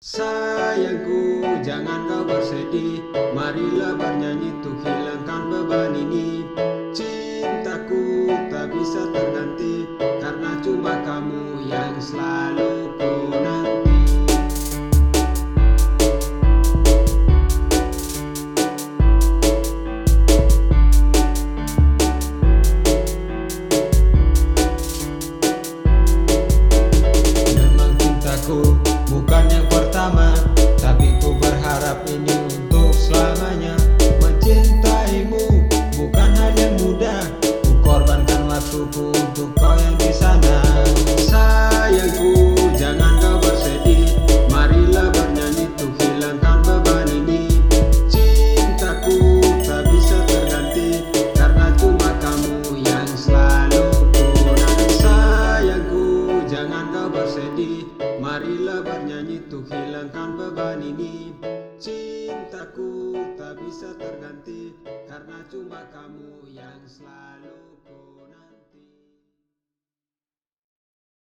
Sayangku, jangan kau bersedih. Marilah bernyanyi untuk hilangkan beban ini. Cintaku tak bisa terganti Karena cuma kamu yang selalu ku nanti. Memang cintaku bukan yang summer. Marilah bernyanyi untuk hilangkan beban ini. Cintaku tak bisa terganti Karena cuma kamu yang selalu